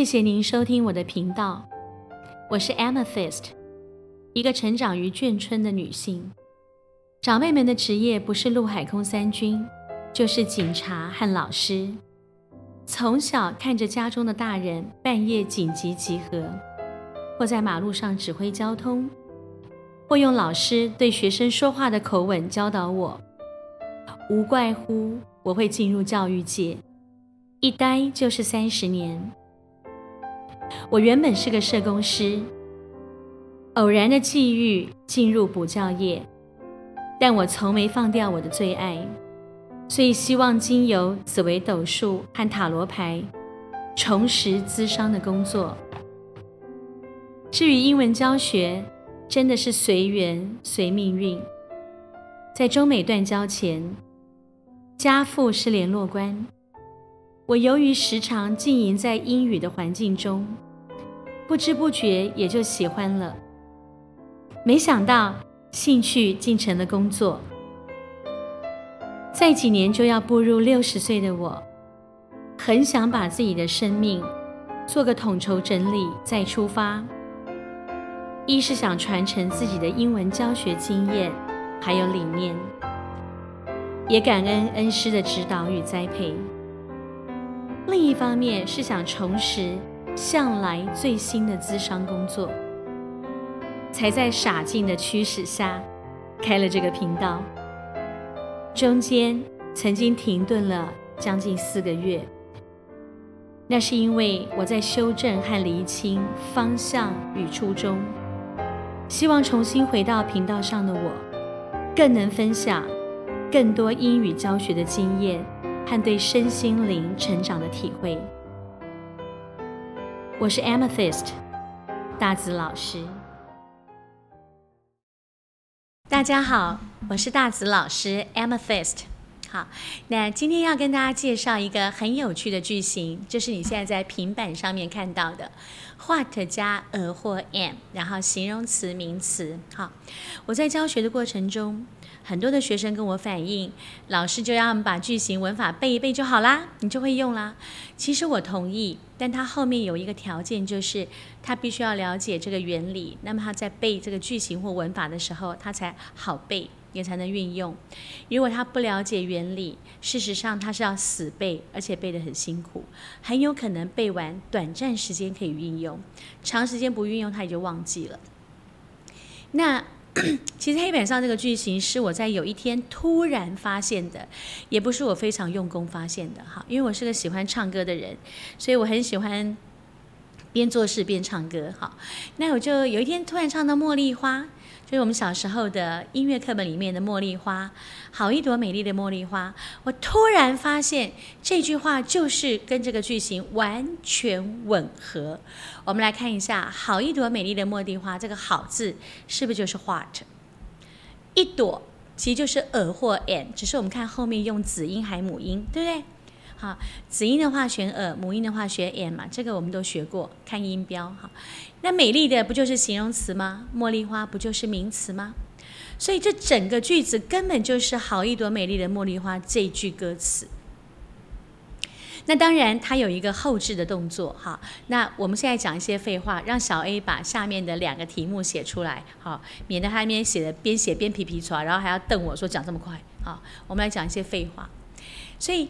谢谢您收听我的频道，我是 Amethyst，一个成长于眷村的女性。长辈们的职业不是陆海空三军，就是警察和老师。从小看着家中的大人半夜紧急集合，或在马路上指挥交通，或用老师对学生说话的口吻教导我，无怪乎我会进入教育界，一待就是三十年。我原本是个社工师，偶然的际遇进入补教业，但我从没放掉我的最爱，所以希望经由紫微斗数和塔罗牌重拾资商的工作。至于英文教学，真的是随缘随命运。在中美断交前，家父是联络官。我由于时常浸淫在英语的环境中，不知不觉也就喜欢了。没想到兴趣竟成了工作。再几年就要步入六十岁的我，很想把自己的生命做个统筹整理再出发。一是想传承自己的英文教学经验，还有理念，也感恩恩师的指导与栽培。另一方面是想重拾向来最新的资商工作，才在傻劲的驱使下开了这个频道。中间曾经停顿了将近四个月，那是因为我在修正和厘清方向与初衷，希望重新回到频道上的我，更能分享更多英语教学的经验。和对身心灵成长的体会。我是 Amethyst 大紫老师。大家好，我是大紫老师 Amethyst。好，那今天要跟大家介绍一个很有趣的句型，就是你现在在平板上面看到的 what 加 a 或 am，然后形容词、名词。好，我在教学的过程中。很多的学生跟我反映，老师就让他们把句型文法背一背就好啦，你就会用啦。其实我同意，但他后面有一个条件，就是他必须要了解这个原理，那么他在背这个句型或文法的时候，他才好背，也才能运用。如果他不了解原理，事实上他是要死背，而且背得很辛苦，很有可能背完短暂时间可以运用，长时间不运用他也就忘记了。那。其实黑板上这个句型是我在有一天突然发现的，也不是我非常用功发现的哈，因为我是个喜欢唱歌的人，所以我很喜欢边做事边唱歌哈。那我就有一天突然唱到《茉莉花》。就是我们小时候的音乐课本里面的茉莉花，好一朵美丽的茉莉花。我突然发现这句话就是跟这个句型完全吻合。我们来看一下，好一朵美丽的茉莉花，这个好字是不是就是 what？一朵其实就是 a 或 an，只是我们看后面用子音还母音，对不对？好，子音的话选耳母音的话选 m 嘛，这个我们都学过，看音标哈。那美丽的不就是形容词吗？茉莉花不就是名词吗？所以这整个句子根本就是好一朵美丽的茉莉花这句歌词。那当然它有一个后置的动作哈。那我们现在讲一些废话，让小 A 把下面的两个题目写出来，好，免得他那边写的边写边皮皮出来，然后还要瞪我说讲这么快。好，我们来讲一些废话。所以。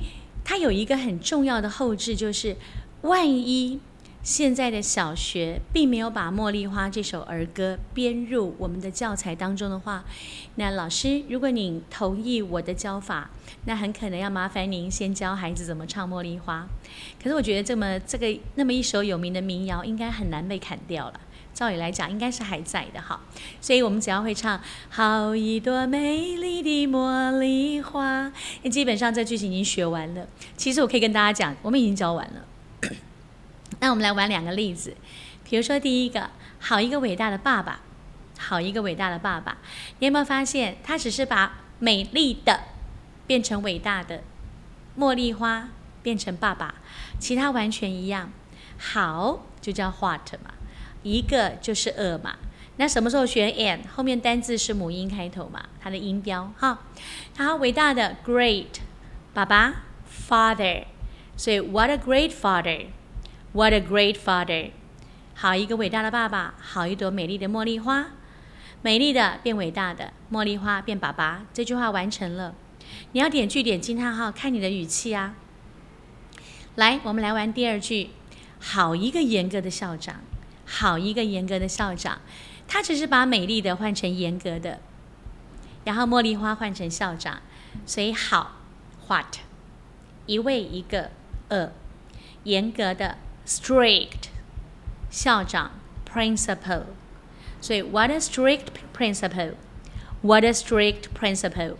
它有一个很重要的后置，就是万一现在的小学并没有把《茉莉花》这首儿歌编入我们的教材当中的话，那老师，如果您同意我的教法，那很可能要麻烦您先教孩子怎么唱《茉莉花》。可是我觉得这么这个那么一首有名的民谣，应该很难被砍掉了。照理来讲，应该是还在的哈，所以我们只要会唱“好一朵美丽的茉莉花”，基本上这句型已经学完了。其实我可以跟大家讲，我们已经教完了。那我们来玩两个例子，比如说第一个，“好一个伟大的爸爸”，“好一个伟大的爸爸”，你有没有发现，他只是把“美丽的”变成“伟大的”，“茉莉花”变成“爸爸”，其他完全一样。好，就叫 what 嘛。一个就是 a 嘛，那什么时候选 an？后面单字是母音开头嘛，它的音标哈。好，伟大的 great 爸爸 father，所以 what a great father，What a great father！好一个伟大的爸爸，好一朵美丽的茉莉花，美丽的变伟大的，茉莉花变爸爸。这句话完成了。你要点句点惊叹号，看你的语气啊。来，我们来玩第二句。好一个严格的校长，好一个严格的校长。他只是把美丽的换成严格的，然后茉莉花换成校长，所以好，what，一位一个，a，严格的，strict，校长，principal，所以 what a strict principal，what a strict principal，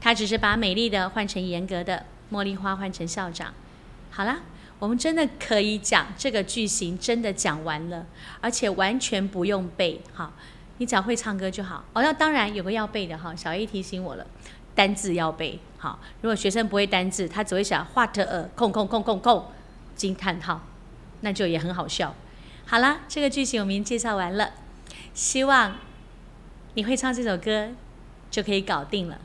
他只是把美丽的换成严格的，茉莉花换成校长，好了。我们真的可以讲这个句型，真的讲完了，而且完全不用背，哈，你只要会唱歌就好。哦，那当然有个要背的哈，小 A 提醒我了，单字要背，好。如果学生不会单字，他只会想 what a 空空空空空惊叹号，那就也很好笑。好了，这个句型我们已经介绍完了，希望你会唱这首歌就可以搞定了。